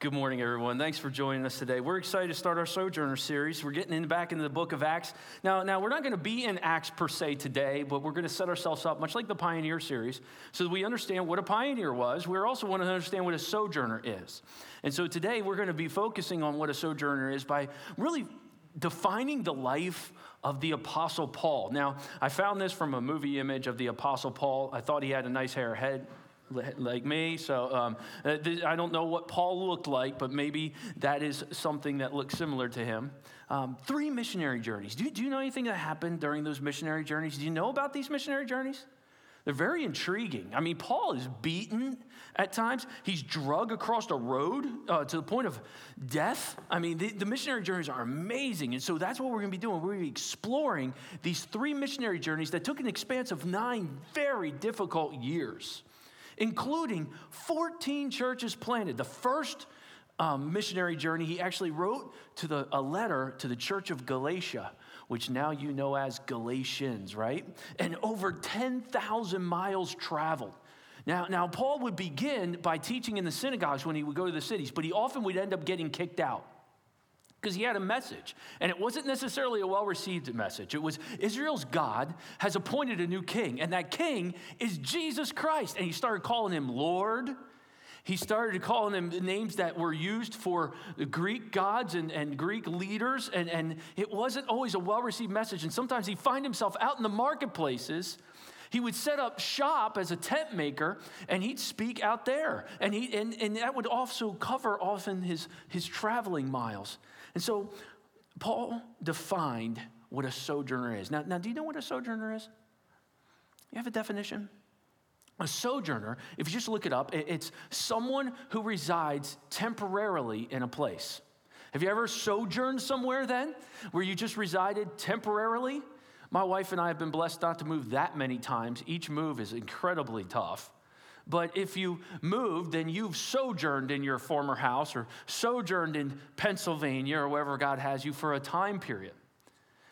Good morning, everyone. Thanks for joining us today. We're excited to start our Sojourner series. We're getting in back into the book of Acts. Now, now we're not going to be in Acts per se today, but we're going to set ourselves up, much like the Pioneer series, so that we understand what a pioneer was. We also want to understand what a sojourner is. And so today we're going to be focusing on what a sojourner is by really defining the life of the Apostle Paul. Now, I found this from a movie image of the Apostle Paul. I thought he had a nice hair head like me. So um, uh, I don't know what Paul looked like, but maybe that is something that looks similar to him. Um, three missionary journeys. Do you, do you know anything that happened during those missionary journeys? Do you know about these missionary journeys? They're very intriguing. I mean, Paul is beaten at times. He's drug across a road uh, to the point of death. I mean, the, the, missionary journeys are amazing. And so that's what we're going to be doing. We're going to be exploring these three missionary journeys that took an expanse of nine very difficult years including 14 churches planted. The first um, missionary journey, he actually wrote to the, a letter to the church of Galatia, which now you know as Galatians, right? And over 10,000 miles traveled. Now, now, Paul would begin by teaching in the synagogues when he would go to the cities, but he often would end up getting kicked out because he had a message. And it wasn't necessarily a well received message. It was Israel's God has appointed a new king, and that king is Jesus Christ. And he started calling him Lord. He started calling him names that were used for Greek gods and, and Greek leaders, and, and it wasn't always a well received message. And sometimes he'd find himself out in the marketplaces. He would set up shop as a tent maker and he'd speak out there. And, he, and, and that would also cover often his, his traveling miles. And so Paul defined what a sojourner is. Now, now, do you know what a sojourner is? You have a definition? A sojourner, if you just look it up, it's someone who resides temporarily in a place. Have you ever sojourned somewhere then where you just resided temporarily? My wife and I have been blessed not to move that many times. Each move is incredibly tough. But if you moved, then you've sojourned in your former house or sojourned in Pennsylvania or wherever God has you for a time period.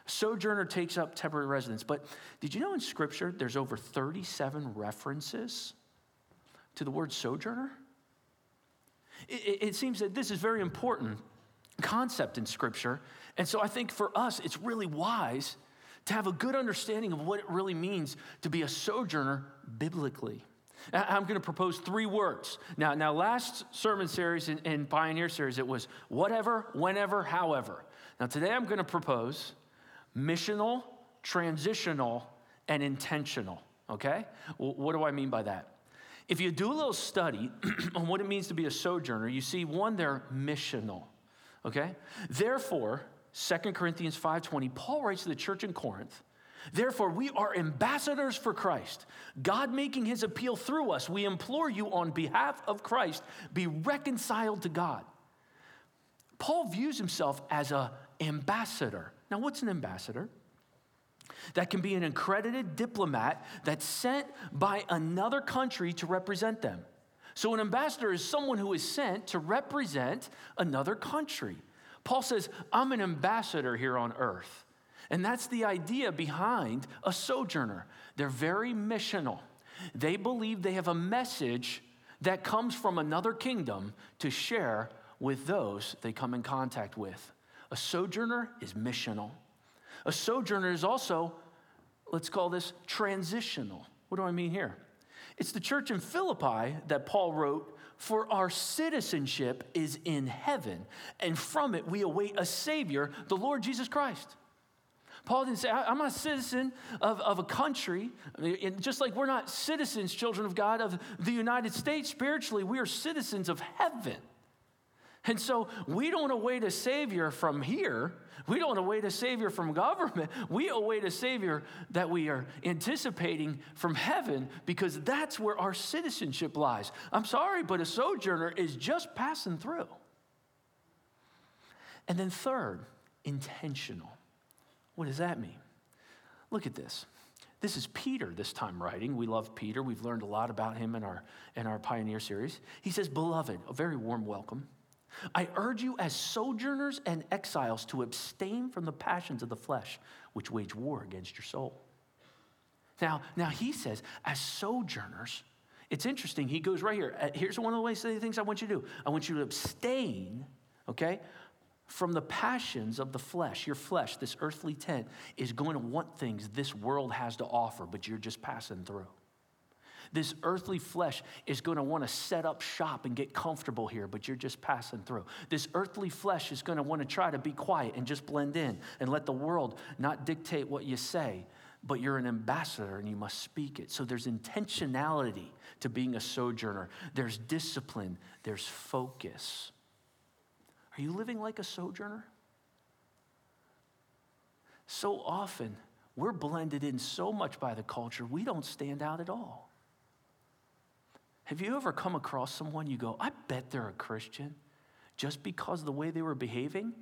Sojourner takes up temporary residence. But did you know in Scripture there's over 37 references to the word sojourner? It, it, seems that this is very important concept in Scripture. And so I think for us, it's really wise to have a good understanding of what it really means to be a sojourner biblically. I'm going to propose three words. Now, now last sermon series and, in Pioneer series, it was whatever, whenever, however. Now, today I'm going to propose missional, transitional, and intentional. Okay? Well, what do I mean by that? If you do a little study on what it means to be a sojourner, you see one, they're missional. Okay? Therefore, 2 Corinthians 5:20, Paul writes to the church in Corinth, Therefore, we are ambassadors for Christ, God making his appeal through us. We implore you on behalf of Christ, be reconciled to God. Paul views himself as an ambassador. Now, what's an ambassador? That can be an accredited diplomat that's sent by another country to represent them. So, an ambassador is someone who is sent to represent another country. Paul says, I'm an ambassador here on earth. And that's the idea behind a sojourner. They're very missional. They believe they have a message that comes from another kingdom to share with those they come in contact with. A sojourner is missional. A sojourner is also, let's call this transitional. What do I mean here? It's the church in Philippi that Paul wrote, For our citizenship is in heaven, and from it we await a Savior, the Lord Jesus Christ. Paul didn't say, I'm a citizen of, of a country. Just like we're not citizens, children of God, of the United States spiritually, we are citizens of heaven. And so we don't await a Savior from here. We don't await a Savior from government. We await a Savior that we are anticipating from heaven because that's where our citizenship lies. I'm sorry, but a sojourner is just passing through. And then, third, intentional. What does that mean? Look at this. This is Peter this time writing. We love Peter. We've learned a lot about him in our, in our Pioneer series. He says, Beloved, a very warm welcome. I urge you as sojourners and exiles to abstain from the passions of the flesh, which wage war against your soul. Now, now he says, as sojourners, It's interesting. He goes right here. Uh, here's one of the ways the things I want you to do. I want you to abstain, okay, from the passions of the flesh. Your flesh, this earthly tent, is going to want things this world has to offer, but you're just passing through. This earthly flesh is going to want to set up shop and get comfortable here, but you're just passing through. This earthly flesh is going to want to try to be quiet and just blend in and let the world not dictate what you say, but you're an ambassador and you must speak it. So there's intentionality to being a sojourner, there's discipline, there's focus. Are you living like a sojourner? So often, we're blended in so much by the culture, we don't stand out at all. Have you ever come across someone you go, I bet they're a Christian just because of the way they were behaving?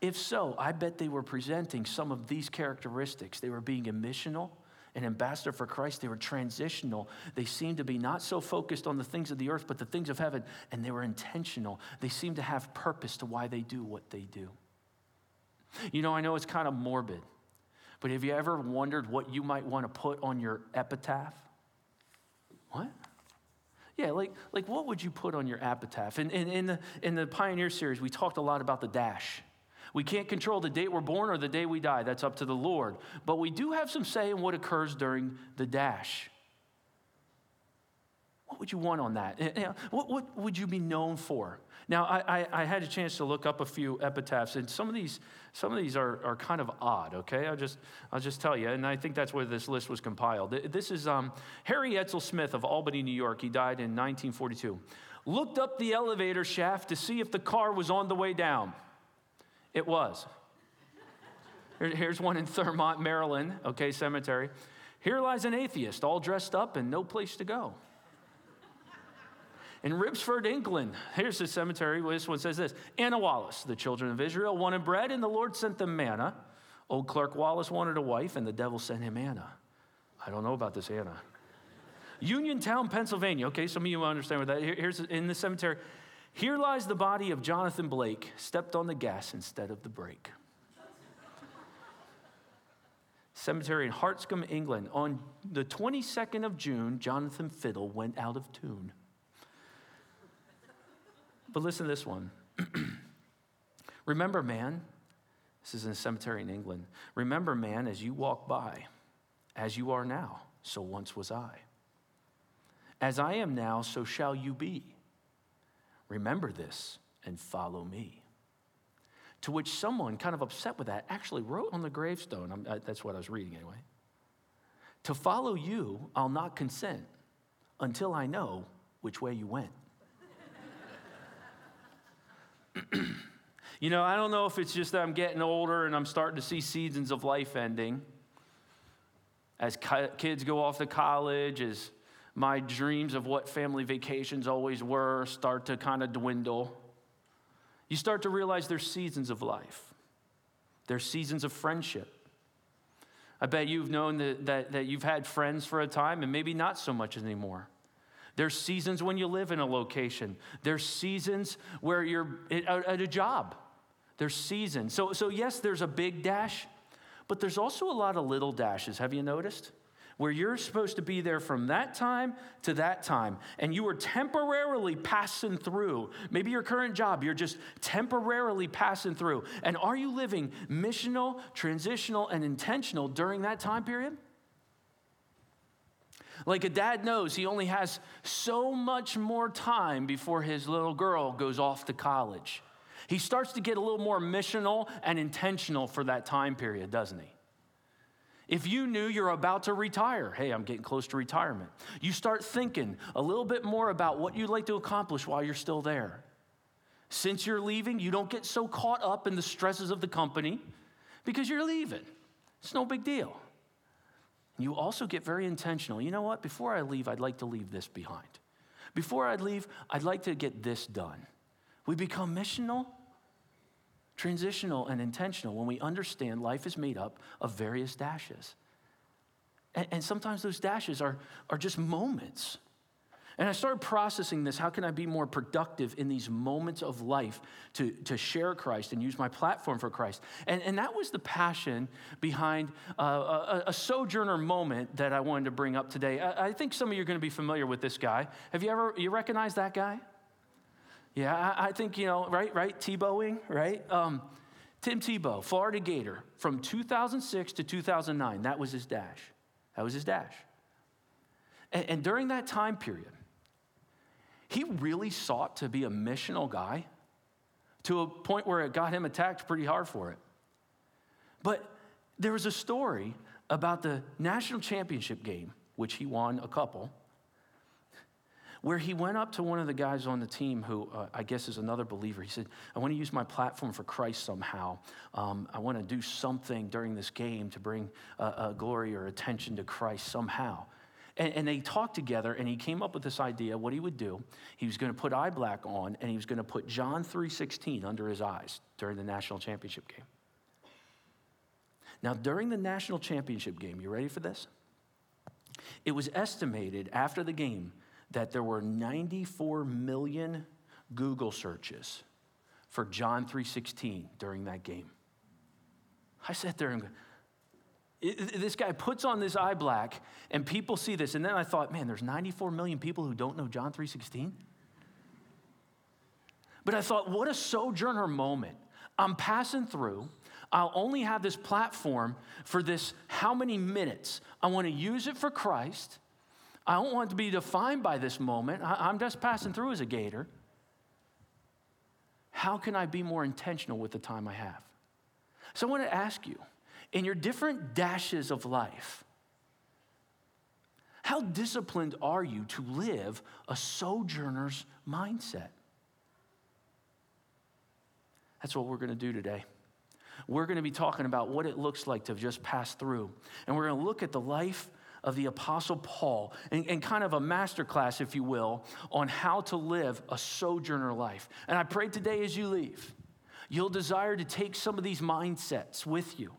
If so, I bet they were presenting some of these characteristics. They were being a missional, an ambassador for Christ. They were transitional. They seemed to be not so focused on the things of the earth, but the things of heaven. And they were intentional. They seemed to have purpose to why they do what they do. You know, I know it's kind of morbid, but have you ever wondered what you might want to put on your epitaph? What? Yeah, like, like what would you put on your epitaph? In, in, in, the, in the Pioneer series, we talked a lot about the dash. We can't control the date we're born or the day we die. That's up to the Lord. But we do have some say in what occurs during the dash. What would you want on that? Eh, eh, what, what would you be known for? Now, I, I, I, had a chance to look up a few epitaphs, and some of these, some of these are, are kind of odd, okay? I'll just, I'll just tell you, and I think that's where this list was compiled. This is um, Harry Edsel Smith of Albany, New York. He died in 1942. Looked up the elevator shaft to see if the car was on the way down. It was. Here's one in Thurmont, Maryland, okay, cemetery. Here lies an atheist, all dressed up and no place to go. In Ribbesford, England, here's the cemetery. This one says this Anna Wallace, the children of Israel wanted bread, and the Lord sent them manna. Old Clerk Wallace wanted a wife, and the devil sent him Anna. I don't know about this Anna. Uniontown, Pennsylvania. Okay, some of you understand what that. Here's in the cemetery. Here lies the body of Jonathan Blake, stepped on the gas instead of the brake. Cemetery in Hartscombe, England. On the 22nd of June, Jonathan Fiddle went out of tune. But listen to this one. Remember, man, this is in a cemetery in England. Remember, man, as you walk by, as you are now, so once was I. As I am now, so shall you be. Remember this and follow me. To which someone, kind of upset with that, actually wrote on the gravestone, I, that's what I was reading anyway. To follow you, I'll not consent until I know which way you went. you know, I don't know if it's just that I'm getting older and I'm starting to see seasons of life ending. As kids go off to college, as my dreams of what family vacations always were start to kind of dwindle. You start to realize there's seasons of life, there's seasons of friendship. I bet you've known that, that, that you've had friends for a time and maybe not so much anymore. There's seasons when you live in a location. There's seasons where you're at a job. There's seasons. So, so yes, there's a big dash, but there's also a lot of little dashes. Have you noticed? where you're supposed to be there from that time to that time, and you are temporarily passing through. Maybe your current job, you're just temporarily passing through. And are you living missional, transitional, and intentional during that time period? Like a dad knows he only has so much more time before his little girl goes off to college. He starts to get a little more missional and intentional for that time period, doesn't he? If you knew you're about to retire, hey, I'm getting close to retirement, you start thinking a little bit more about what you'd like to accomplish while you're still there. Since you're leaving, you don't get so caught up in the stresses of the company because you're leaving. It's no big deal. You also get very intentional. You know what? Before I leave, I'd like to leave this behind. Before I leave, I'd like to get this done. We become missional transitional and intentional when we understand life is made up of various dashes. And, and sometimes those dashes are, are just moments. And I started processing this. How can I be more productive in these moments of life to, to share Christ and use my platform for Christ? And, and that was the passion behind uh, a, a, sojourner moment that I wanted to bring up today. I, I think some of you are going to be familiar with this guy. Have you ever, you recognize that guy? Yeah, I, I think, you know, right, right? Tebowing, right? Um, Tim Tebow, Florida Gator, from 2006 to 2009, that was his dash. That was his dash. And, and during that time period, he really sought to be a missional guy to a point where it got him attacked pretty hard for it. But there was a story about the national championship game, which he won a couple, where he went up to one of the guys on the team who uh, I guess is another believer. He said, I want to use my platform for Christ somehow. Um, I want to do something during this game to bring uh, uh, glory or attention to Christ somehow. And, and, they talked together, and he came up with this idea what he would do. He was going to put eye black on, and he was going to put John 3.16 under his eyes during the national championship game. Now, during the national championship game, you ready for this? It was estimated after the game that there were 94 million Google searches for John 3.16 during that game. I sat there and this guy puts on this eye black and people see this and then i thought man there's 94 million people who don't know john 3.16 but i thought what a sojourner moment. I'm passing through. I'll only have this platform for this how many minutes? I want to use it for christ. I don't want to be defined by this moment. I'm just passing through as a gator. How can i be more intentional with the time i have? So i want to ask you in your different dashes of life, how disciplined are you to live a sojourner's mindset? That's what we're going to do today. We're going to be talking about what it looks like to just pass through. And we're going to look at the life of the Apostle Paul and, and, kind of a masterclass, if you will, on how to live a sojourner life. And I pray today as you leave, you'll desire to take some of these mindsets with you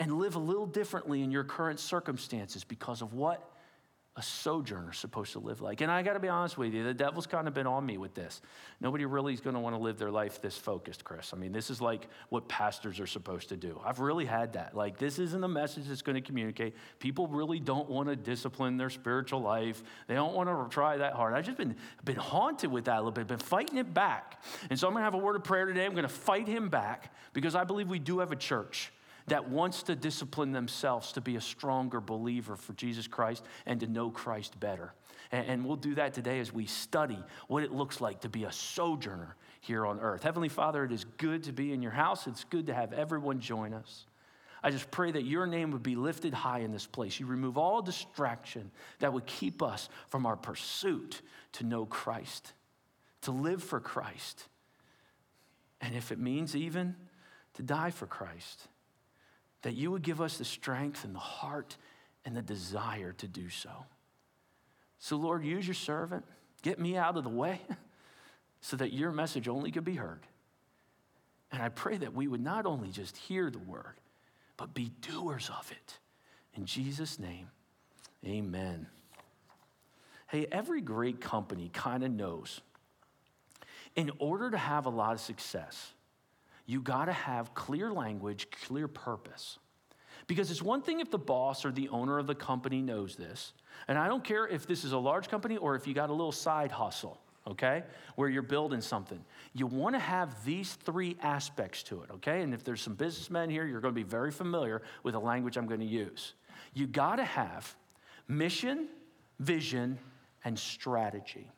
and live a little differently in your current circumstances because of what a sojourner is supposed to live like. And I got to be honest with you, the devil's kind of been on me with this. Nobody really is going to want to live their life this focused, Chris. I mean, this is like what pastors are supposed to do. I've really had that. Like, this isn't a message that's going to communicate. People really don't want to discipline their spiritual life. They don't want to try that hard. I've just been, been haunted with that a little bit, been fighting it back. And so I'm going to have a word of prayer today. I'm going to fight him back because I believe we do have a church that wants to discipline themselves to be a stronger believer for Jesus Christ and to know Christ better. And, and we'll do that today as we study what it looks like to be a sojourner here on earth. Heavenly Father, it is good to be in your house. It's good to have everyone join us. I just pray that your name would be lifted high in this place. You remove all distraction that would keep us from our pursuit to know Christ, to live for Christ. And if it means even to die for Christ that you would give us the strength and the heart and the desire to do so. So, Lord, use your servant, get me out of the way so that your message only could be heard. And I pray that we would not only just hear the word, but be doers of it. In Jesus' name, amen. Hey, every great company kind of knows in order to have a lot of success, you got to have clear language, clear purpose. Because it's one thing if the boss or the owner of the company knows this, and I don't care if this is a large company or if you got a little side hustle, okay, where you're building something. You want to have these three aspects to it, okay? And if there's some businessmen here, you're going to be very familiar with the language I'm going to use. You got to have mission, vision, and strategy.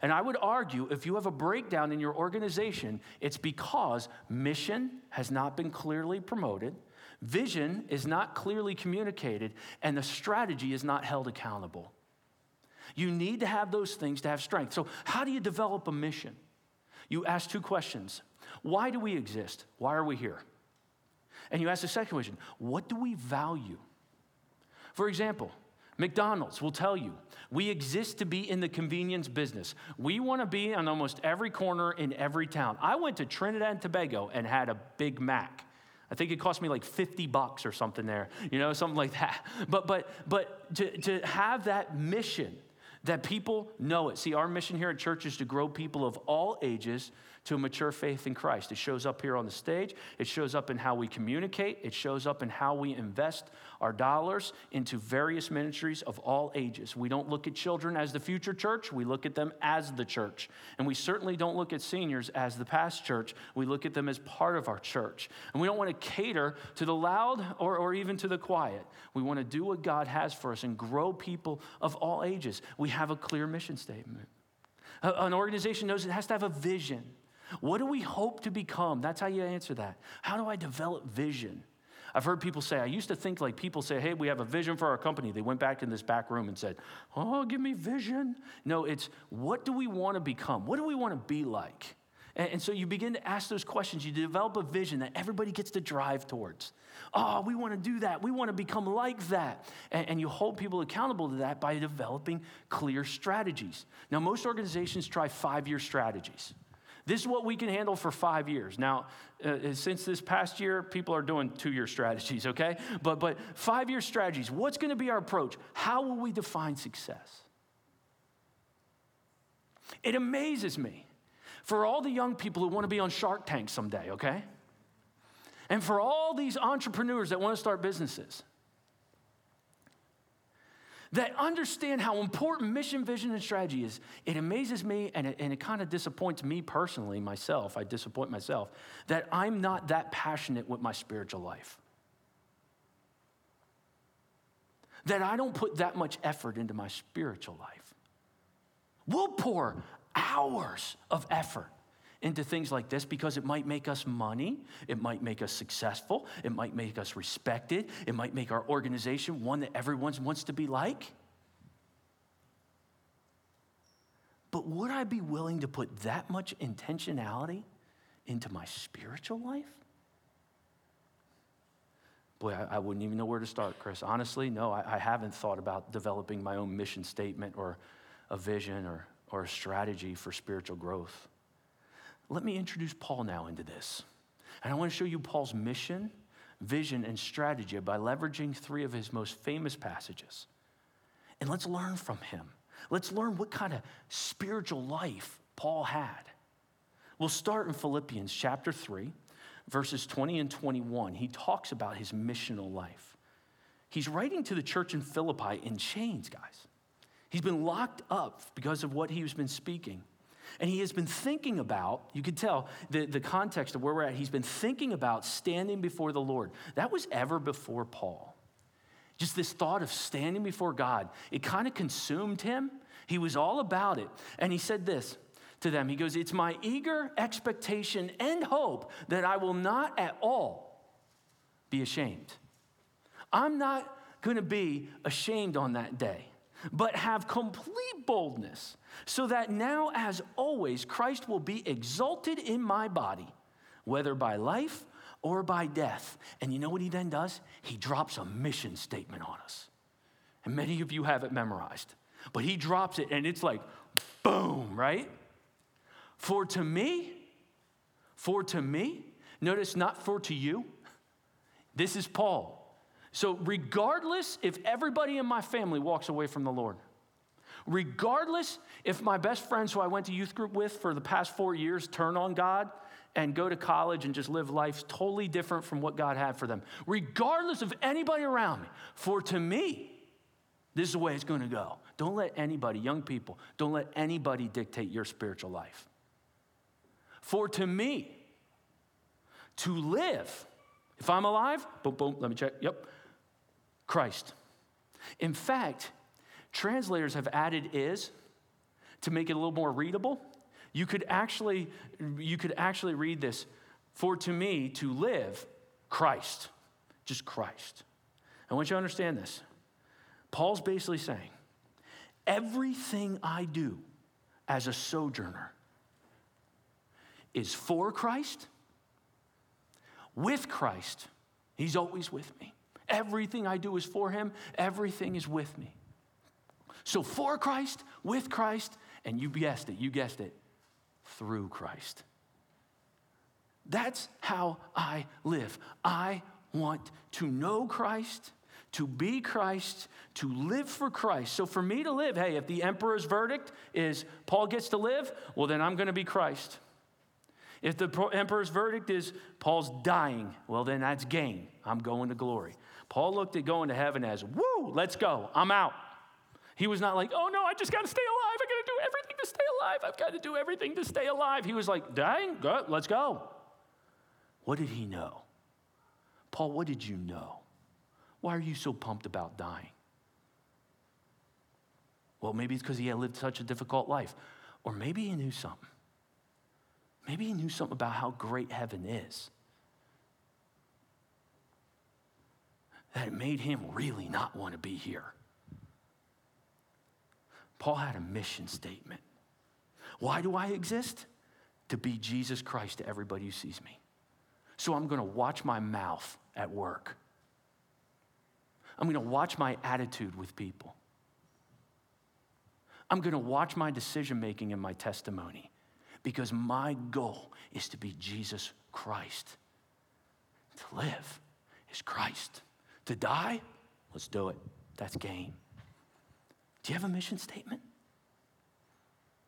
And I would argue if you have a breakdown in your organization, it's because mission has not been clearly promoted, vision is not clearly communicated, and the strategy is not held accountable. You need to have those things to have strength. So, how do you develop a mission? You ask two questions Why do we exist? Why are we here? And you ask the second question What do we value? For example, McDonald's will tell you we exist to be in the convenience business. We want to be on almost every corner in every town. I went to Trinidad and Tobago and had a Big Mac. I think it cost me like 50 bucks or something there, you know, something like that. But but but to, to have that mission that people know it. See, our mission here at church is to grow people of all ages to a mature faith in Christ. It shows up here on the stage, it shows up in how we communicate, it shows up in how we invest our dollars into various ministries of all ages. We don't look at children as the future church, we look at them as the church. And we certainly don't look at seniors as the past church, we look at them as part of our church. And we don't want to cater to the loud or, or even to the quiet. We want to do what God has for us and grow people of all ages. We have a clear mission statement. An organization knows it has to have a vision. What do we hope to become? That's how you answer that. How do I develop vision? I've heard people say, I used to think like people say, hey, we have a vision for our company. They went back in this back room and said, oh, give me vision. No, it's what do we want to become? What do we want to be like? And, and so you begin to ask those questions. You develop a vision that everybody gets to drive towards. Oh, we want to do that. We want to become like that. And, and you hold people accountable to that by developing clear strategies. Now, most organizations try five year strategies. This is what we can handle for five years. Now, uh, uh since this past year, people are doing two year strategies, okay? But, but five year strategies, what's to be our approach? How will we define success? It amazes me for all the young people who want to be on Shark Tank someday, okay? And for all these entrepreneurs that want to start businesses that understand how important mission, vision, and strategy is. It amazes me and it, and it kind of disappoints me personally, myself. I disappoint myself that I'm not that passionate with my spiritual life. That I don't put that much effort into my spiritual life. We'll pour hours of effort into things like this because it might make us money, it might make us successful, it might make us respected, it might make our organization one that everyone wants to be like. But would I be willing to put that much intentionality into my spiritual life? Boy, I, I wouldn't even know where to start, Chris. Honestly, no, I, I haven't thought about developing my own mission statement or a vision or, or a strategy for spiritual growth. Let me introduce Paul now into this. And I want to show you Paul's mission, vision, and strategy by leveraging three of his most famous passages. And let's learn from him. Let's learn what kind of spiritual life Paul had. We'll start in Philippians chapter 3, verses 20 and 21. He talks about his missional life. He's writing to the church in Philippi in chains, guys. He's been locked up because of what he's been speaking. And he has been thinking about, you can tell the, the context of where we're at, he's been thinking about standing before the Lord. That was ever before Paul. Just this thought of standing before God, it kind of consumed him. He was all about it. And he said this to them He goes, It's my eager expectation and hope that I will not at all be ashamed. I'm not going to be ashamed on that day but have complete boldness, so that now, as always, Christ will be exalted in my body, whether by life or by death. And you know what he then does? He drops a mission statement on us. And many of you have it memorized, but he drops it and it's like, boom, right? For to me, for to me, notice not for to you. This is Paul. So, regardless if everybody in my family walks away from the Lord, regardless if my best friends who I went to youth group with for the past four years turn on God and go to college and just live life totally different from what God had for them, regardless of anybody around me, for to me, this is the way it's going to go. Don't let anybody, young people, don't let anybody dictate your spiritual life. For to me, to live, if I'm alive, boom, boom, let me check, yep. Christ. In fact, translators have added is to make it a little more readable. You could actually, you could actually read this for to me to live Christ, just Christ. I want you to understand this. Paul's basically saying, everything I do as a sojourner is for Christ, with Christ. He's always with me. Everything I do is for him, everything is with me. So for Christ, with Christ, and you guessed it, you guessed it, through Christ. That's how I live. I want to know Christ, to be Christ, to live for Christ. So for me to live, hey, if the emperor's verdict is Paul gets to live, well, then I'm going to be Christ. If the emperor's verdict is Paul's dying, well, then that's gain. I'm going to glory. Paul looked at going to heaven as, woo, let's go, I'm out. He was not like, oh no, I just got to stay alive. I got to do everything to stay alive. I've got to do everything to stay alive. He was like, dying, go, let's go. What did he know? Paul, what did you know? Why are you so pumped about dying? Well, maybe it's because he had lived such a difficult life. Or maybe he knew something. Maybe he knew something about how great heaven is. That it made him really not want to be here. Paul had a mission statement. Why do I exist? To be Jesus Christ to everybody who sees me. So I'm going to watch my mouth at work. I'm going to watch my attitude with people. I'm going to watch my decision making and my testimony because my goal is to be Jesus Christ. To live is Christ. To die, let's do it. That's gain. Do you have a mission statement?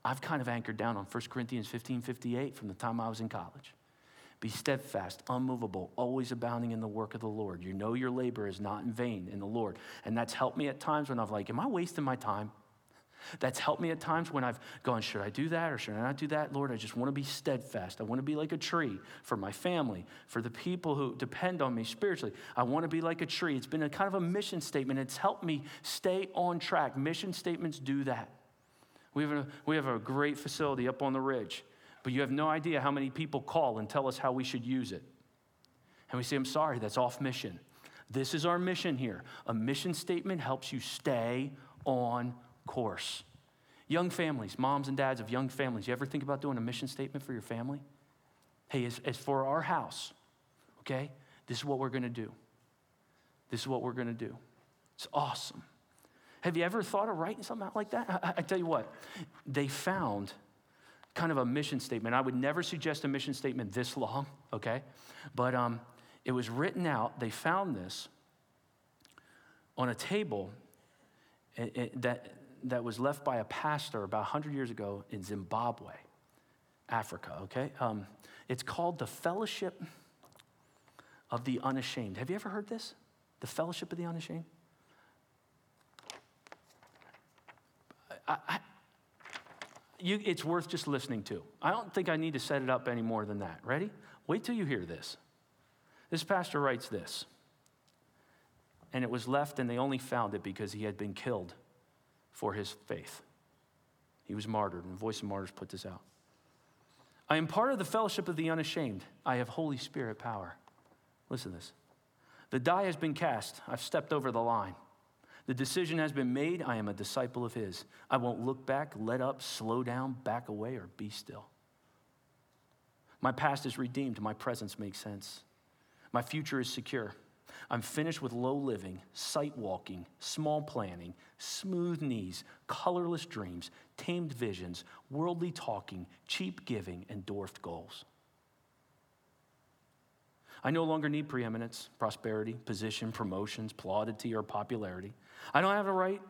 I've kind of anchored down on 1 Corinthians 15 58 from the time I was in college. Be steadfast, unmovable, always abounding in the work of the Lord. You know your labor is not in vain in the Lord. And that's helped me at times when I'm like, Am I wasting my time? That's helped me at times when I've gone, Should I do that or should I not do that? Lord, I just want to be steadfast. I want to be like a tree for my family, for the people who depend on me spiritually. I want to be like a tree. It's been a kind of a mission statement. It's helped me stay on track. Mission statements do that. We have a, we have a great facility up on the ridge but you have no idea how many people call and tell us how we should use it. And we say, I'm sorry, that's off mission. This is our mission here. A mission statement helps you stay on course. Young families, moms and dads of young families, you ever think about doing a mission statement for your family? Hey, as, as for our house, okay, this is what we're to do. This is what we're to do. It's awesome. Have you ever thought of writing something out like that? I, I tell you what, they found kind of a mission statement. I would never suggest a mission statement this long, okay? But um, it was written out. They found this on a table it, it, that, that was left by a pastor about 100 years ago in Zimbabwe, Africa, okay? Um, it's called the Fellowship of the Unashamed. Have you ever heard this? The Fellowship of the Unashamed? I, I, you, it's worth just listening to. I don't think I need to set it up any more than that. Ready? Wait till you hear this. This pastor writes this. And it was left, and they only found it because he had been killed for his faith. He was martyred, and Voice of Martyrs put this out. I am part of the fellowship of the unashamed. I have Holy Spirit power. Listen to this. The die has been cast. I've stepped over the line. The decision has been made. I am a disciple of his. I won't look back, let up, slow down, back away, or be still. My past is redeemed. My presence makes sense. My future is secure. I'm finished with low living, sight walking, small planning, smooth knees, colorless dreams, tamed visions, worldly talking, cheap giving, and dwarfed goals. I no longer need preeminence, prosperity, position, promotions, plaudity, or popularity. I don't have a right.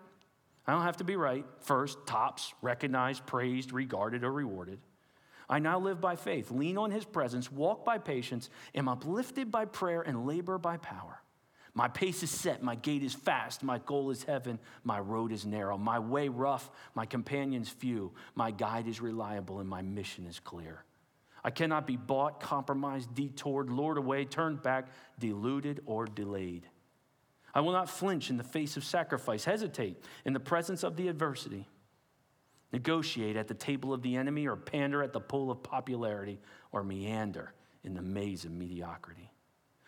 I don't have to be right, first, tops, recognized, praised, regarded, or rewarded. I now live by faith, lean on his presence, walk by patience, am uplifted by prayer, and labor by power. My pace is set, my gait is fast, my goal is heaven, my road is narrow, my way rough, my companions few, my guide is reliable, and my mission is clear. I cannot be bought, compromised, detoured, lured away, turned back, deluded, or delayed. I will not flinch in the face of sacrifice, hesitate in the presence of the adversity, negotiate at the table of the enemy, or pander at the pool of popularity, or meander in the maze of mediocrity.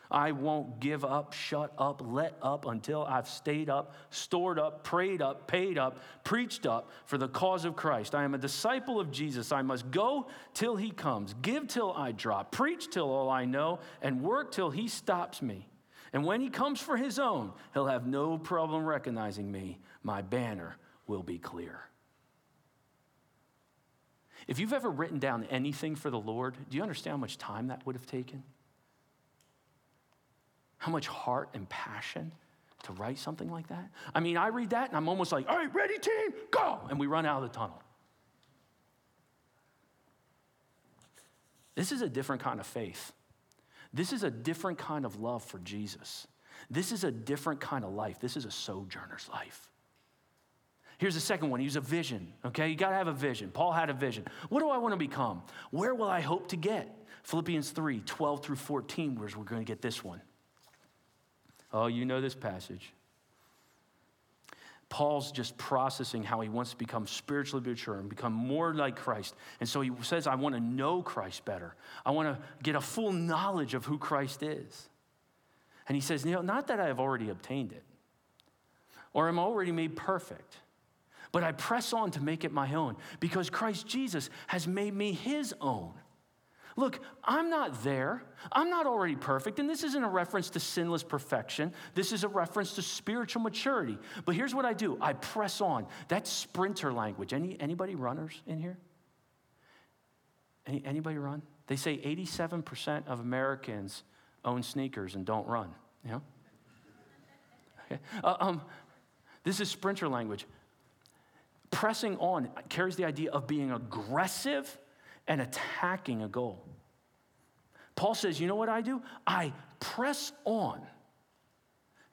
I won't give up, shut up, let up until I've stayed up, stored up, prayed up, paid up, preached up for the cause of Christ. I am a disciple of Jesus. I must go till he comes, give till I drop, preach till all I know, and work till he stops me. And when he comes for his own, he'll have no problem recognizing me. My banner will be clear. If you've ever written down anything for the Lord, do you understand how much time that would have taken? how much heart and passion to write something like that? I mean, I read that and I'm almost like, all right, ready, team, go. And we run out of the tunnel. This is a different kind of faith. This is a different kind of love for Jesus. This is a different kind of life. This is a sojourner's life. Here's the second one. Use a vision, okay? You got to have a vision. Paul had a vision. What do I want to become? Where will I hope to get? Philippians 3 12 through 14, where's we're going to get this one. Oh, you know this passage. Paul's just processing how he wants to become spiritually mature and become more like Christ. And so he says, I want to know Christ better. I want to get a full knowledge of who Christ is. And he says, you know, not that I have already obtained it or am already made perfect, but I press on to make it my own because Christ Jesus has made me his own. Look, I'm not there. I'm not already perfect. And this isn't a reference to sinless perfection. This is a reference to spiritual maturity. But here's what I do I press on. That's sprinter language. Any, anybody runners in here? Any, anybody run? They say 87% of Americans own sneakers and don't run. You know? Okay. Uh, um, this is sprinter language. Pressing on carries the idea of being aggressive and attacking a goal. Paul says, You know what I do? I press on.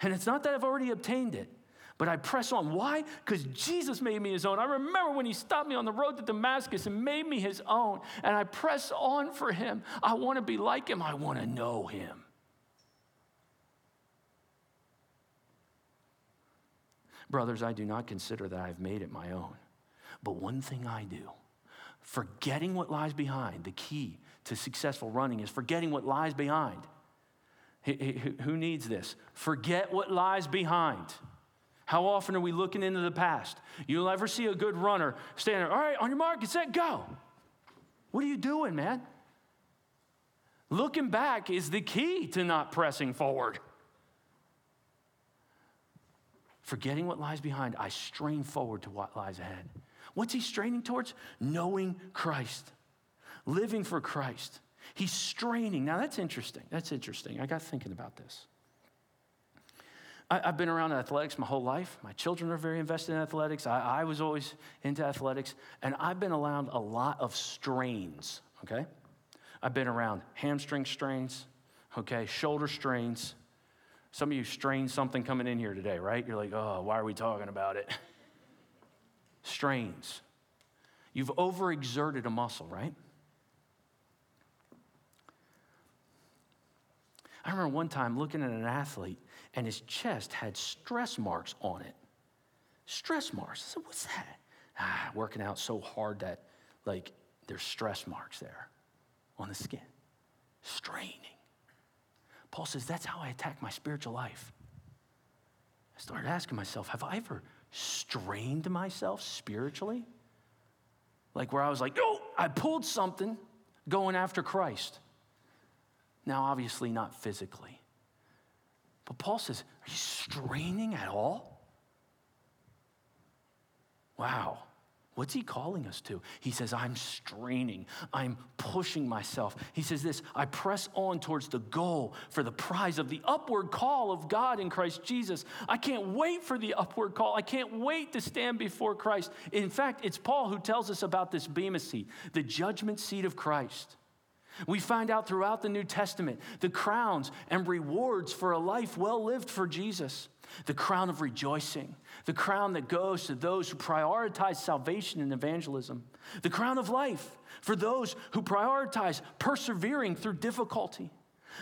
And it's not that I've already obtained it, but I press on. Why? Because Jesus made me his own. I remember when he stopped me on the road to Damascus and made me his own, and I press on for him. I want to be like him, I want to know him. Brothers, I do not consider that I've made it my own. But one thing I do Forgetting what lies behind. The key to successful running is forgetting what lies behind. Who needs this? Forget what lies behind. How often are we looking into the past? You'll ever see a good runner standing all right, on your mark, get set, go. What are you doing, man? Looking back is the key to not pressing forward. Forgetting what lies behind, I strain forward to what lies ahead. What's he straining towards? Knowing Christ, living for Christ. He's straining. Now, that's interesting. That's interesting. I got thinking about this. I, have been around athletics my whole life. My children are very invested in athletics. I, I was always into athletics. And I've been around a lot of strains, okay? I've been around hamstring strains, okay, shoulder strains. Some of you strained something coming in here today, right? You're like, oh, why are we talking about it? strains. You've overexerted a muscle, right? I remember one time looking at an athlete and his chest had stress marks on it. Stress marks. I said, What's that? Ah, working out so hard that, like, there's stress marks there on the skin. Straining. Paul says, That's how I attack my spiritual life. I started asking myself, Have I ever strained myself spiritually. Like where I was like, oh, I pulled something going after Christ. Now, obviously, not physically. But Paul says, Are you straining at all? Wow. What's he calling us to? He says, I'm straining, I'm pushing myself. He says this I press on towards the goal for the prize of the upward call of God in Christ Jesus. I can't wait for the upward call. I can't wait to stand before Christ. In fact, it's Paul who tells us about this Bema seat, the judgment seat of Christ. We find out throughout the New Testament the crowns and rewards for a life well lived for Jesus. The crown of rejoicing, the crown that goes to those who prioritize salvation and evangelism, the crown of life for those who prioritize persevering through difficulty,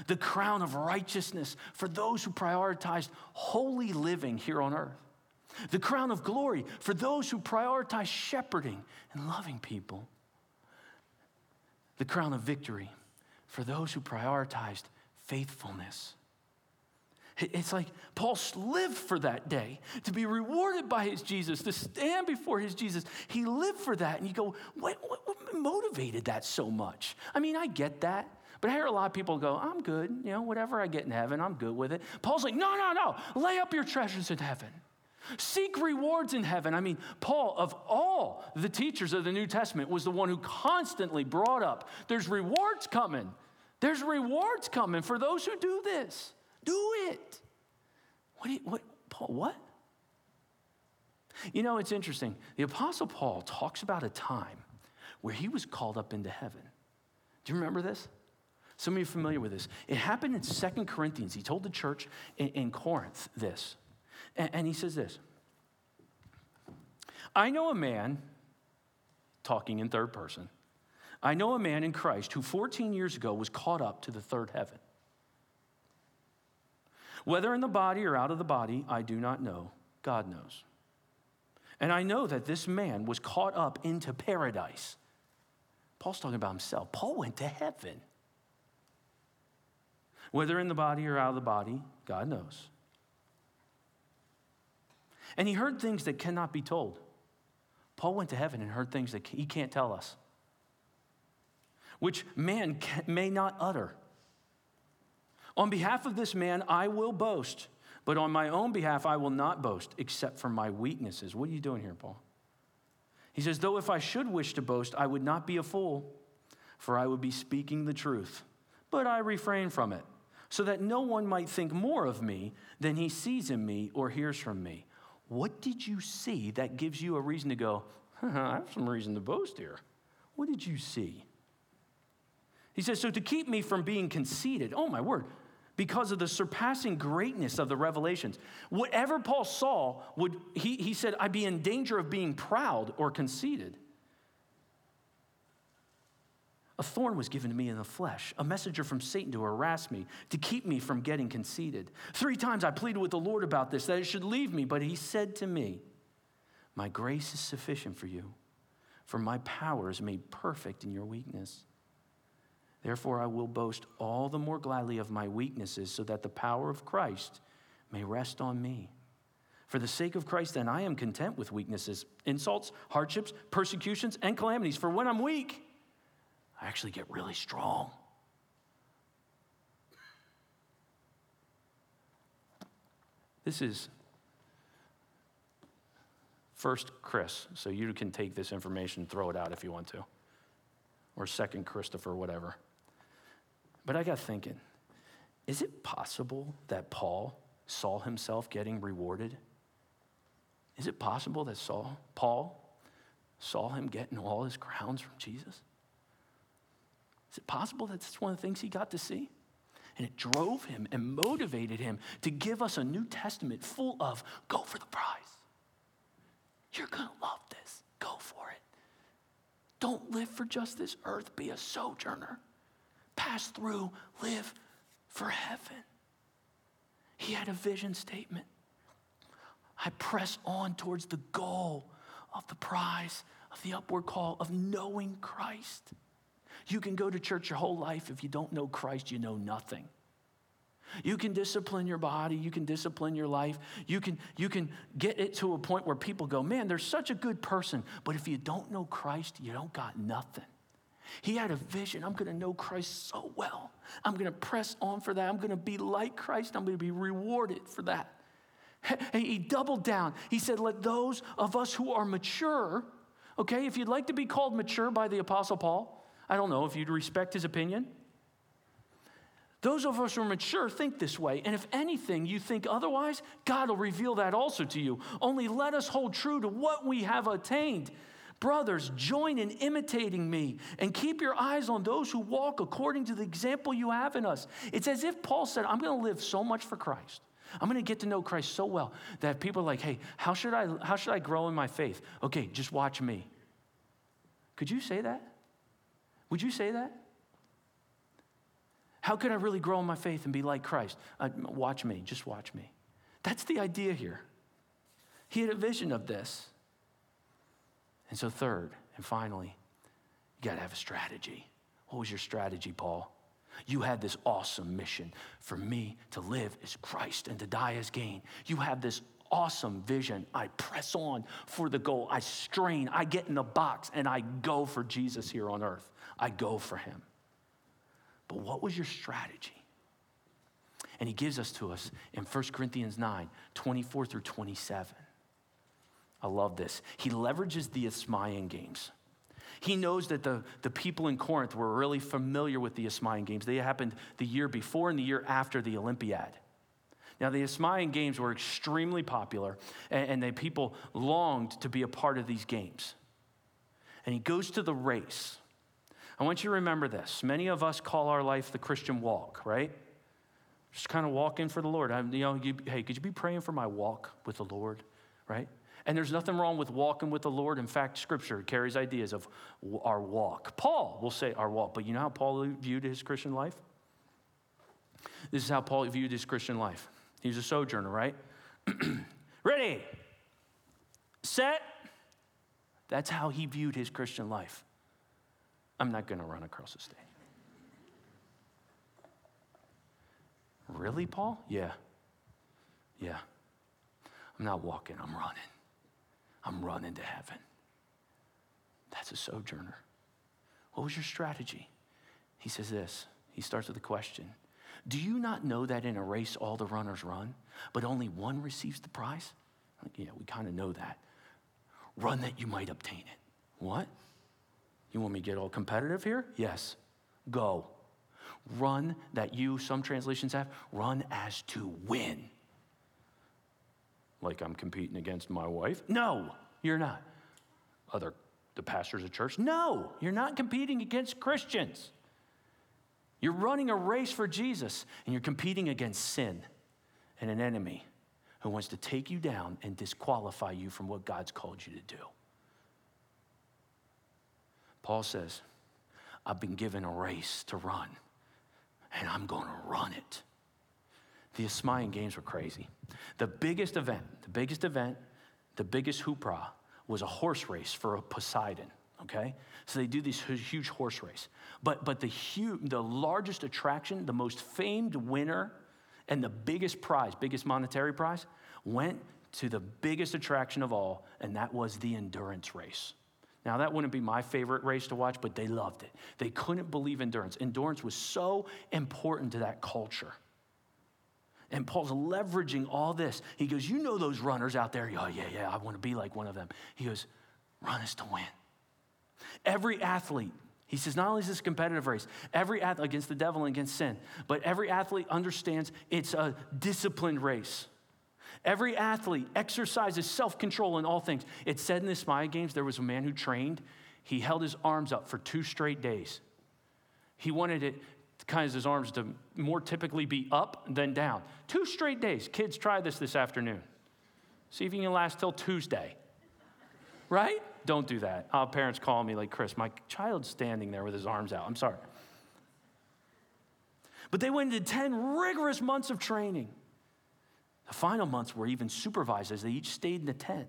the crown of righteousness for those who prioritize holy living here on earth, the crown of glory for those who prioritize shepherding and loving people, the crown of victory for those who prioritized faithfulness it's like Paul lived for that day to be rewarded by his Jesus, to stand before his Jesus. He lived for that. And you go, what, what, what motivated that so much? I mean, I get that. But I hear a lot of people go, I'm good. You know, whatever I get in heaven, I'm good with it. Paul's like, no, no, no. Lay up your treasures in heaven. Seek rewards in heaven. I mean, Paul, of all the teachers of the New Testament, was the one who constantly brought up there's rewards coming. There's rewards coming for those who do this. Do it. What, you, what, Paul, what? You know, it's interesting. The Apostle Paul talks about a time where he was called up into heaven. Do you remember this? Some of you are familiar with this. It happened in Second Corinthians. He told the church in, in Corinth this. And, he says this I know a man, talking in third person, I know a man in Christ who 14 years ago was caught up to the third heaven. Whether in the body or out of the body, I do not know. God knows. And I know that this man was caught up into paradise. Paul's talking about himself. Paul went to heaven. Whether in the body or out of the body, God knows. And he heard things that cannot be told. Paul went to heaven and heard things that he can't tell us, which man may not utter. On behalf of this man, I will boast, but on my own behalf, I will not boast, except for my weaknesses. What are you doing here, Paul? He says, Though if I should wish to boast, I would not be a fool, for I would be speaking the truth. But I refrain from it, so that no one might think more of me than he sees in me or hears from me. What did you see that gives you a reason to go, I have some reason to boast here? What did you see? He says, So to keep me from being conceited, oh my word, because of the surpassing greatness of the revelations. Whatever Paul saw, would, he, he said, I'd be in danger of being proud or conceited. A thorn was given to me in the flesh, a messenger from Satan to harass me, to keep me from getting conceited. Three times I pleaded with the Lord about this, that it should leave me, but he said to me, My grace is sufficient for you, for my power is made perfect in your weakness. Therefore, I will boast all the more gladly of my weaknesses, so that the power of Christ may rest on me. For the sake of Christ, then, I am content with weaknesses, insults, hardships, persecutions, and calamities. For when I'm weak, I actually get really strong. This is first Chris, so you can take this information, throw it out if you want to, or second Christopher, whatever. But I got thinking is it possible that Paul saw himself getting rewarded? Is it possible that Saul, Paul saw him getting all his crowns from Jesus? Is it possible that that's one of the things he got to see? And it drove him and motivated him to give us a New Testament full of go for the prize. You're going to love this. Go for it. Don't live for just this earth, be a sojourner pass through, live for heaven. He had a vision statement. I press on towards the goal of the prize of the upward call of knowing Christ. You can go to church your whole life. If you don't know Christ, you know nothing. You can discipline your body, you can discipline your life. You can, you can get it to a point where people go, man, they're such a good person. But if you don't know Christ, you don't got nothing. He had a vision. I'm going to know Christ so well. I'm going to press on for that. I'm going to be like Christ. I'm going to be rewarded for that. He doubled down. He said, Let those of us who are mature, okay, if you'd like to be called mature by the Apostle Paul, I don't know if you'd respect his opinion. Those of us who are mature think this way. And if anything, you think otherwise, God will reveal that also to you. Only let us hold true to what we have attained. Brothers, join in imitating me and keep your eyes on those who walk according to the example you have in us. It's as if Paul said, I'm going to live so much for Christ. I'm going to get to know Christ so well that people are like, hey, how should I, how should I grow in my faith? Okay, just watch me. Could you say that? Would you say that? How could I really grow in my faith and be like Christ? Uh, watch me, just watch me. That's the idea here. He had a vision of this. And so, third and finally, you got to have a strategy. What was your strategy, Paul? You had this awesome mission for me to live as Christ and to die as gain. You have this awesome vision. I press on for the goal. I strain. I get in the box and I go for Jesus here on earth. I go for him. But what was your strategy? And he gives us to us in 1 Corinthians 9 24 through 27. I love this. He leverages the Isthmian Games. He knows that the, the people in Corinth were really familiar with the Isthmian Games. They happened the year before and the year after the Olympiad. Now, the Isthmian Games were extremely popular, and, and the people longed to be a part of these games. And he goes to the race. I want you to remember this. Many of us call our life the Christian walk, right? Just kind of walking for the Lord. I'm, you know, you, hey, could you be praying for my walk with the Lord, right? And there's nothing wrong with walking with the Lord. In fact, Scripture carries ideas of our walk. Paul will say our walk, but you know how Paul viewed his Christian life? This is how Paul viewed his Christian life. He was a sojourner, right? Ready, set. That's how he viewed his Christian life. I'm not going to run across the stage. Really, Paul? Yeah. Yeah. I'm not walking, I'm running. I'm running to heaven. That's a sojourner. What was your strategy? He says this. He starts with a question Do you not know that in a race all the runners run, but only one receives the prize? Yeah, we kind of know that. Run that you might obtain it. What? You want me to get all competitive here? Yes. Go. Run that you, some translations have, run as to win. Like I'm competing against my wife? No, you're not. Other the pastors of church? No, you're not competing against Christians. You're running a race for Jesus and you're competing against sin and an enemy who wants to take you down and disqualify you from what God's called you to do. Paul says, I've been given a race to run and I'm going to run it. The Isthmian Games were crazy. The biggest event, the biggest event, the biggest hoopra was a horse race for a Poseidon, okay? So they do this huge horse race. But, but the, the largest attraction, the most famed winner, and the biggest prize, biggest monetary prize, went to the biggest attraction of all, and that was the endurance race. Now, that wouldn't be my favorite race to watch, but they loved it. They couldn't believe endurance. Endurance was so important to that culture. And Paul's leveraging all this. He goes, You know those runners out there? Oh, yeah, yeah, I want to be like one of them. He goes, Run is to win. Every athlete, he says, not only is this a competitive race, every athlete against the devil and against sin, but every athlete understands it's a disciplined race. Every athlete exercises self control in all things. It said in the Isthmian Games there was a man who trained, he held his arms up for two straight days. He wanted it kind of his arms to more typically be up than down. Two straight days. Kids, try this this afternoon. See if you can last till Tuesday. Right? Don't do that. Uh, parents call me like, Chris, my child's standing there with his arms out. I'm sorry. But they went into 10 rigorous months of training. The final months were even supervised as they each stayed in the tent.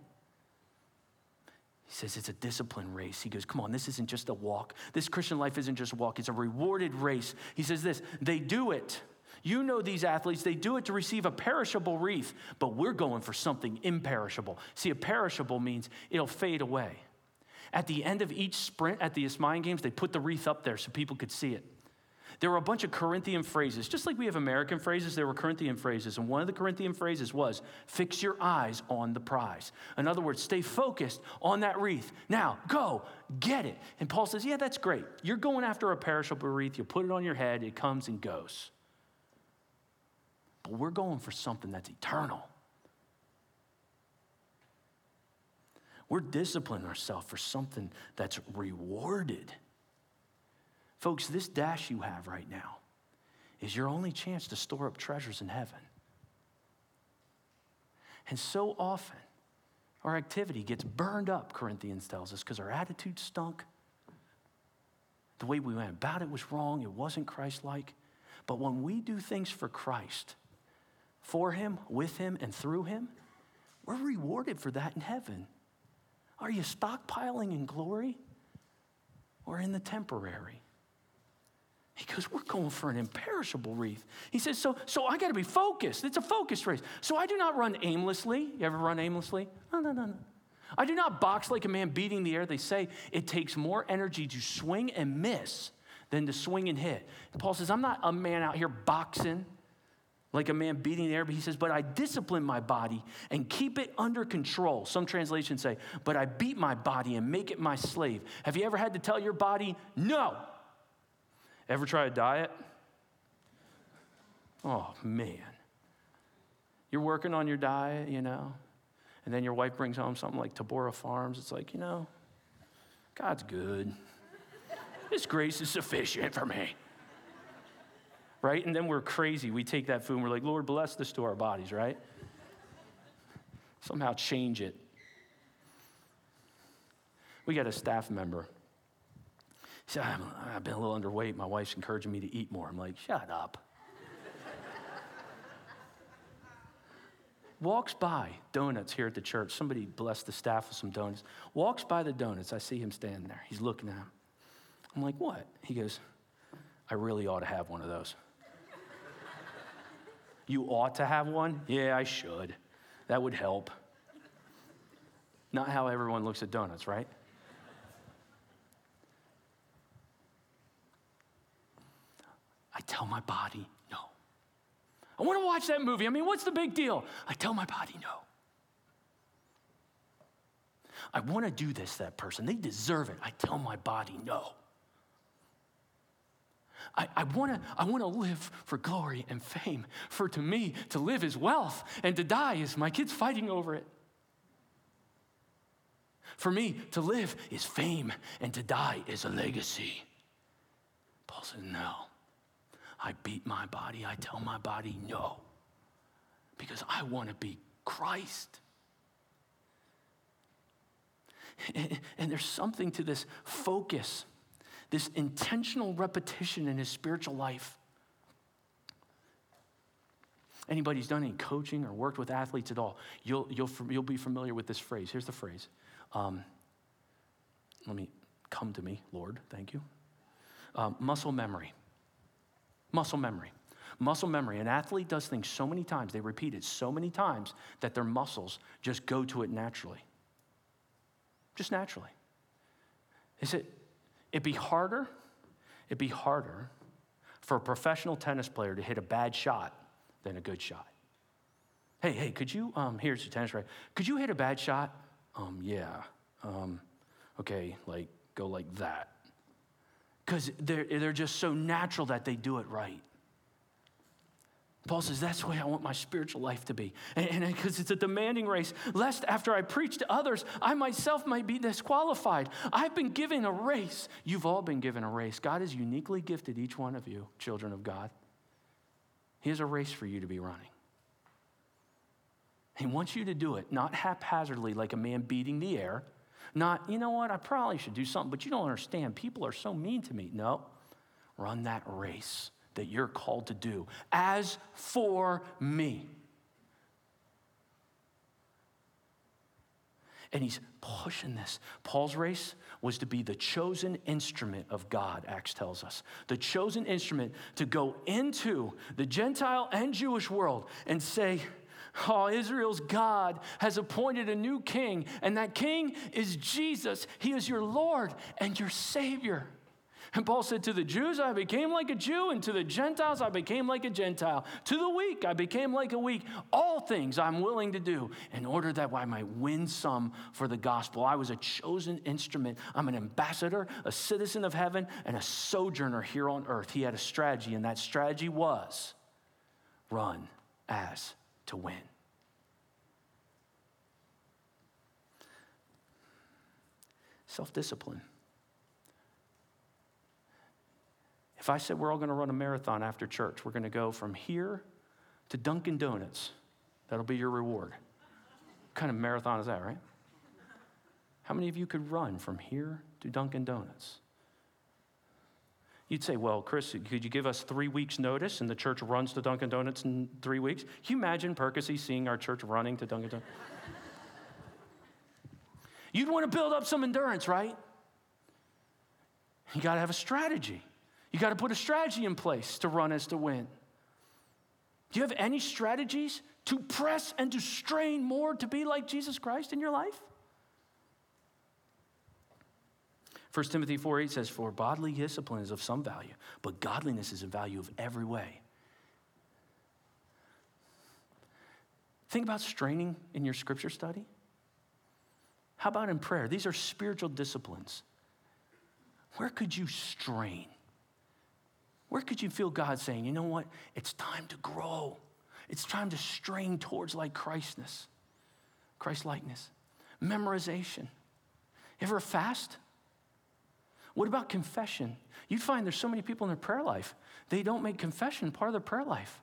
He says it's a discipline race. He goes, Come on, this isn't just a walk. This Christian life isn't just a walk, it's a rewarded race. He says this they do it. You know these athletes, they do it to receive a perishable wreath, but we're going for something imperishable. See, a perishable means it'll fade away. At the end of each sprint at the Isthmian Games, they put the wreath up there so people could see it. There were a bunch of Corinthian phrases. Just like we have American phrases, there were Corinthian phrases. And one of the Corinthian phrases was, fix your eyes on the prize. In other words, stay focused on that wreath. Now, go, get it. And Paul says, yeah, that's great. You're going after a perishable wreath. You put it on your head, it comes and goes. But we're going for something that's eternal. We're disciplining ourselves for something that's rewarded. Folks, this dash you have right now is your only chance to store up treasures in heaven. And so often, our activity gets burned up, Corinthians tells us, because our attitude stunk. The way we went about it was wrong, it wasn't Christ like. But when we do things for Christ, for Him, with Him, and through Him, we're rewarded for that in heaven. Are you stockpiling in glory or in the temporary? He goes, We're going for an imperishable wreath. He says, So, so I got to be focused. It's a focused race. So I do not run aimlessly. You ever run aimlessly? No, no, no, no. I do not box like a man beating the air. They say it takes more energy to swing and miss than to swing and hit. Paul says, I'm not a man out here boxing like a man beating the air, but he says, But I discipline my body and keep it under control. Some translations say, But I beat my body and make it my slave. Have you ever had to tell your body, No? Ever try a diet? Oh, man. You're working on your diet, you know, and then your wife brings home something like Tabora Farms. It's like, you know, God's good. His grace is sufficient for me. Right? And then we're crazy. We take that food and we're like, Lord, bless this to our bodies, right? Somehow change it. We got a staff member. Said, I've been a little underweight. My wife's encouraging me to eat more. I'm like, shut up. walks by donuts here at the church. Somebody blessed the staff with some donuts. Walks by the donuts. I see him standing there. He's looking at them. I'm like, what? He goes, I really ought to have one of those. you ought to have one? Yeah, I should. That would help. Not how everyone looks at donuts, right? Tell my body no. I want to watch that movie. I mean, what's the big deal? I tell my body no. I want to do this, that person. They deserve it. I tell my body no. I, I want to I wanna live for glory and fame. For to me, to live is wealth, and to die is my kids fighting over it. For me, to live is fame, and to die is a legacy. Paul says, No. I beat my body. I tell my body no because I want to be Christ. And there's something to this focus, this intentional repetition in his spiritual life. Anybody who's done any coaching or worked with athletes at all, you'll, you'll, you'll be familiar with this phrase. Here's the phrase um, Let me come to me, Lord, thank you. Um, muscle memory. Muscle memory. Muscle memory. An athlete does things so many times, they repeat it so many times that their muscles just go to it naturally. Just naturally. Is it, it'd be harder, it'd be harder for a professional tennis player to hit a bad shot than a good shot. Hey, hey, could you, um, here's your tennis racket, Could you hit a bad shot? Um, yeah. Um, okay, like go like that because they're, they're just so natural that they do it right. Paul says, that's the way I want my spiritual life to be. And because it's a demanding race, lest after I preach to others, I myself might be disqualified. I've been given a race. You've all been given a race. God has uniquely gifted each one of you, children of God. He has a race for you to be running. He wants you to do it, not haphazardly like a man beating the air, not, you know what, I probably should do something, but you don't understand. People are so mean to me. No, run that race that you're called to do. As for me. And he's pushing this. Paul's race was to be the chosen instrument of God, Acts tells us. The chosen instrument to go into the Gentile and Jewish world and say, Oh, Israel's God has appointed a new king, and that king is Jesus. He is your Lord and your Savior. And Paul said, To the Jews, I became like a Jew, and to the Gentiles, I became like a Gentile. To the weak, I became like a weak. All things I'm willing to do in order that I might win some for the gospel. I was a chosen instrument. I'm an ambassador, a citizen of heaven, and a sojourner here on earth. He had a strategy, and that strategy was run as to win. Self discipline. If I said we're all going to run a marathon after church, we're going to go from here to Dunkin' Donuts, that'll be your reward. What kind of marathon is that, right? How many of you could run from here to Dunkin' Donuts? You'd say, well, Chris, could you give us three weeks' notice and the church runs to Dunkin' Donuts in three weeks? Can you imagine Percy seeing our church running to Dunkin' Donuts? You'd want to build up some endurance, right? You got to have a strategy. You got to put a strategy in place to run as to win. Do you have any strategies to press and to strain more to be like Jesus Christ in your life? 1 Timothy 4 8 says, For bodily discipline is of some value, but godliness is of value of every way. Think about straining in your scripture study. How about in prayer? These are spiritual disciplines. Where could you strain? Where could you feel God saying, you know what? It's time to grow. It's time to strain towards like Christness, Christ likeness. Memorization. Ever fast? What about confession? You'd find there's so many people in their prayer life, they don't make confession part of their prayer life.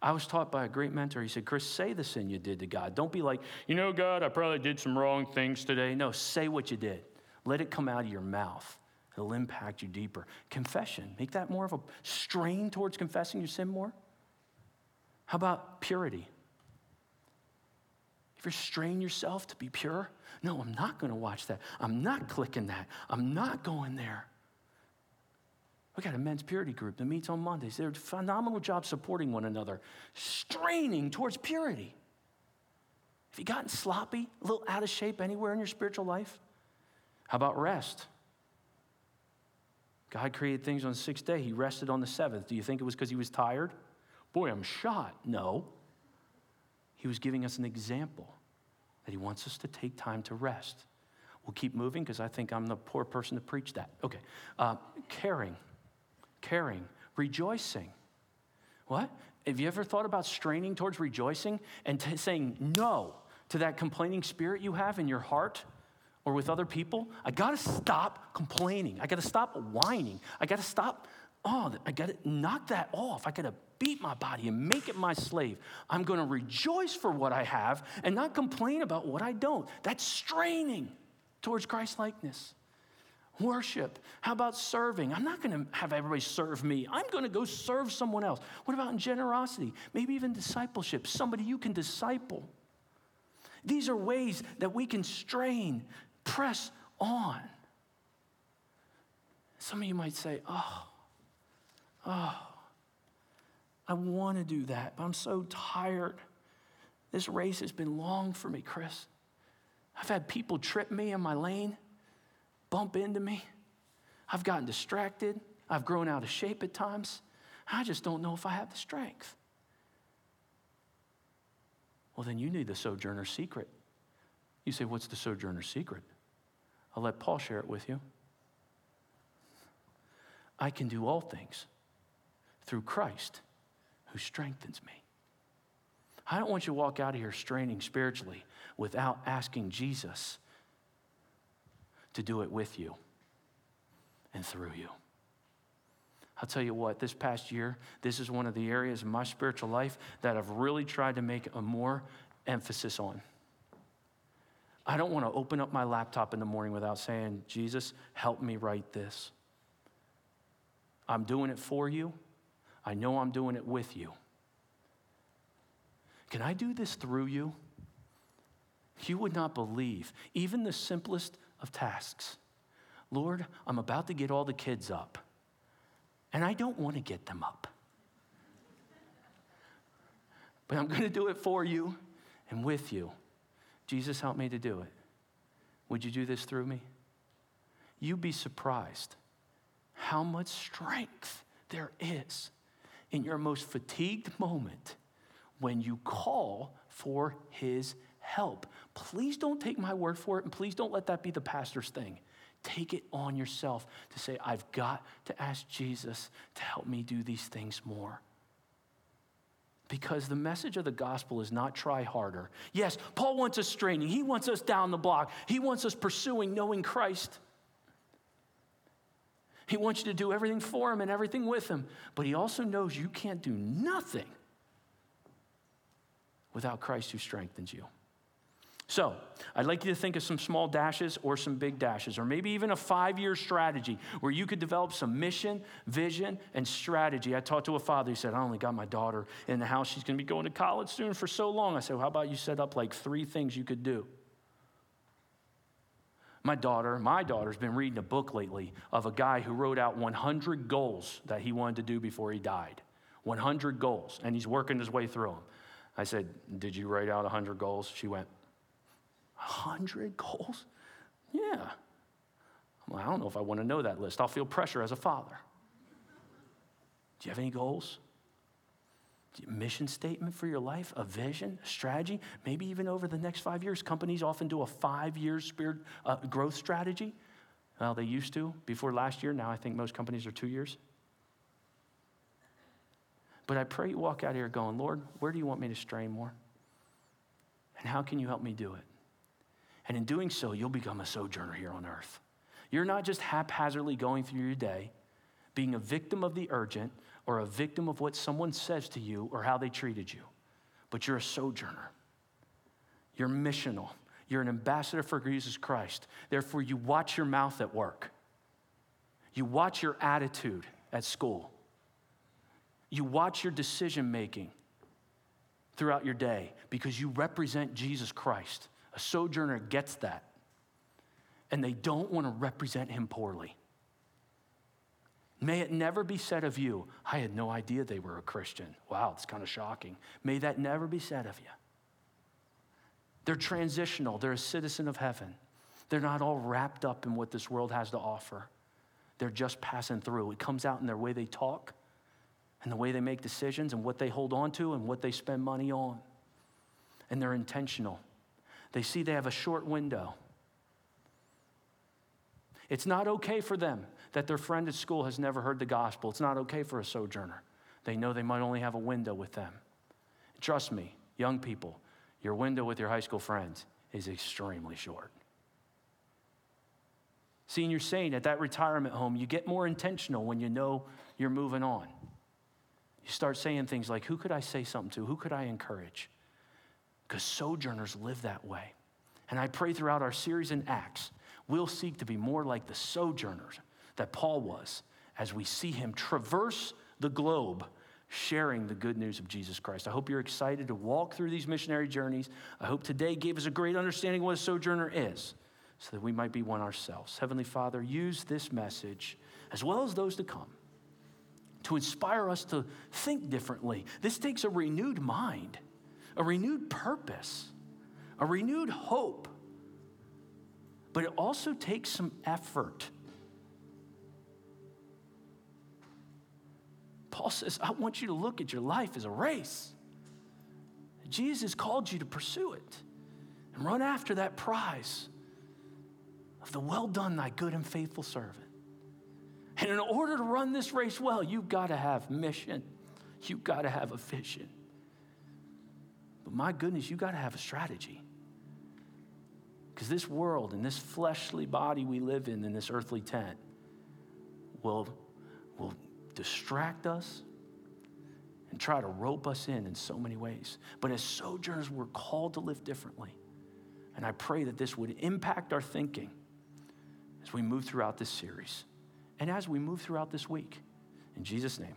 I was taught by a great mentor. He said, Chris, say the sin you did to God. Don't be like, you know, God, I probably did some wrong things today. No, say what you did. Let it come out of your mouth. It'll impact you deeper. Confession, make that more of a strain towards confessing your sin more. How about purity? If you strain yourself to be pure, no, I'm not going to watch that. I'm not clicking that. I'm not going there. We got a men's purity group that meets on Mondays. They're a phenomenal job supporting one another, straining towards purity. Have you gotten sloppy, a little out of shape anywhere in your spiritual life? How about rest? God created things on the sixth day. He rested on the seventh. Do you think it was because he was tired? Boy, I'm shot. No. He was giving us an example that he wants us to take time to rest. We'll keep moving because I think I'm the poor person to preach that. Okay. Uh, caring caring, rejoicing. What? Have you ever thought about straining towards rejoicing and t- saying no to that complaining spirit you have in your heart or with other people? I gotta stop complaining. I gotta stop whining. I gotta stop, oh, I gotta knock that off. I gotta beat my body and make it my slave. I'm gonna rejoice for what I have and not complain about what I don't. That's straining towards Christ likeness. Worship. How about serving? I'm not going to have everybody serve me. I'm going to go serve someone else. What about in generosity? Maybe even discipleship, somebody you can disciple. These are ways that we can strain, press on. Some of you might say, oh, oh, I want to do that, but I'm so tired. This race has been long for me, Chris. I've had people trip me in my lane bump into me. I've gotten distracted. I've grown out of shape at times. I just don't know if I have the strength. Well, then you need the sojourner's secret. You say, What's the sojourner's secret? I'll let Paul share it with you. I can do all things through Christ who strengthens me. I don't want you to walk out of here straining spiritually without asking Jesus to do it with you and through you. I'll tell you what, this past year, this is one of the areas in my spiritual life that I've really tried to make a more emphasis on. I don't want to open up my laptop in the morning without saying, Jesus, help me write this. I'm doing it for you. I know I'm doing it with you. Can I do this through you? You would not believe, even the simplest of tasks. Lord, I'm about to get all the kids up, and I don't want to get them up. But I'm going to do it for you and with you. Jesus, help me to do it. Would you do this through me? You'd be surprised how much strength there is in your most fatigued moment when you call for his help. Please don't take my word for it, and please don't let that be the pastor's thing. Take it on yourself to say, I've got to ask Jesus to help me do these things more. Because the message of the gospel is not try harder. Yes, Paul wants us straining, he wants us down the block, he wants us pursuing knowing Christ. He wants you to do everything for him and everything with him, but he also knows you can't do nothing without Christ who strengthens you. So, I'd like you to think of some small dashes or some big dashes, or maybe even a five year strategy where you could develop some mission, vision, and strategy. I talked to a father, he said, I only got my daughter in the house. She's going to be going to college soon for so long. I said, well, How about you set up like three things you could do? My daughter, my daughter's been reading a book lately of a guy who wrote out 100 goals that he wanted to do before he died. 100 goals, and he's working his way through them. I said, Did you write out 100 goals? She went, 100 goals? Yeah. Well, I don't know if I want to know that list. I'll feel pressure as a father. Do you have any goals? Mission statement for your life, a vision, a strategy, maybe even over the next five years. Companies often do a five year spirit uh, growth strategy. Well, they used to before last year. Now I think most companies are two years. But I pray you walk out here going, Lord, where do you want me to stray more? And how can you help me do it? And in doing so, you'll become a sojourner here on earth. You're not just haphazardly going through your day, being a victim of the urgent or a victim of what someone says to you or how they treated you, but you're a sojourner. You're missional. You're an ambassador for Jesus Christ. Therefore, you watch your mouth at work. You watch your attitude at school. You watch your decision making throughout your day because you represent Jesus Christ. A sojourner gets that. And they don't want to represent him poorly. May it never be said of you, I had no idea they were a Christian. Wow, it's kind of shocking. May that never be said of you. They're transitional, they're a citizen of heaven. They're not all wrapped up in what this world has to offer. They're just passing through. It comes out in their way they talk and the way they make decisions and what they hold on to and what they spend money on. And they're intentional. They see they have a short window. It's not okay for them that their friend at school has never heard the gospel. It's not okay for a sojourner. They know they might only have a window with them. Trust me, young people, your window with your high school friends is extremely short. Senior saint, at that retirement home, you get more intentional when you know you're moving on. You start saying things like, Who could I say something to? Who could I encourage? Because sojourners live that way. And I pray throughout our series in Acts, we'll seek to be more like the sojourners that Paul was as we see him traverse the globe sharing the good news of Jesus Christ. I hope you're excited to walk through these missionary journeys. I hope today gave us a great understanding of what a sojourner is so that we might be one ourselves. Heavenly Father, use this message as well as those to come to inspire us to think differently. This takes a renewed mind, a renewed purpose, a renewed hope. But it also takes some effort. Paul says, I want you to look at your life as a race. Jesus called you to pursue it and run after that prize of the well done, thy good and faithful servant. And in order to run this race well, you've got to have mission. You've got to have a vision. But my goodness, you've got to have a strategy. Because this world and this fleshly body we live in, in this earthly tent, will, will distract us and try to rope us in in so many ways. But as sojourners, we're called to live differently. And I pray that this would impact our thinking as we move throughout this series and as we move throughout this week. In Jesus' name.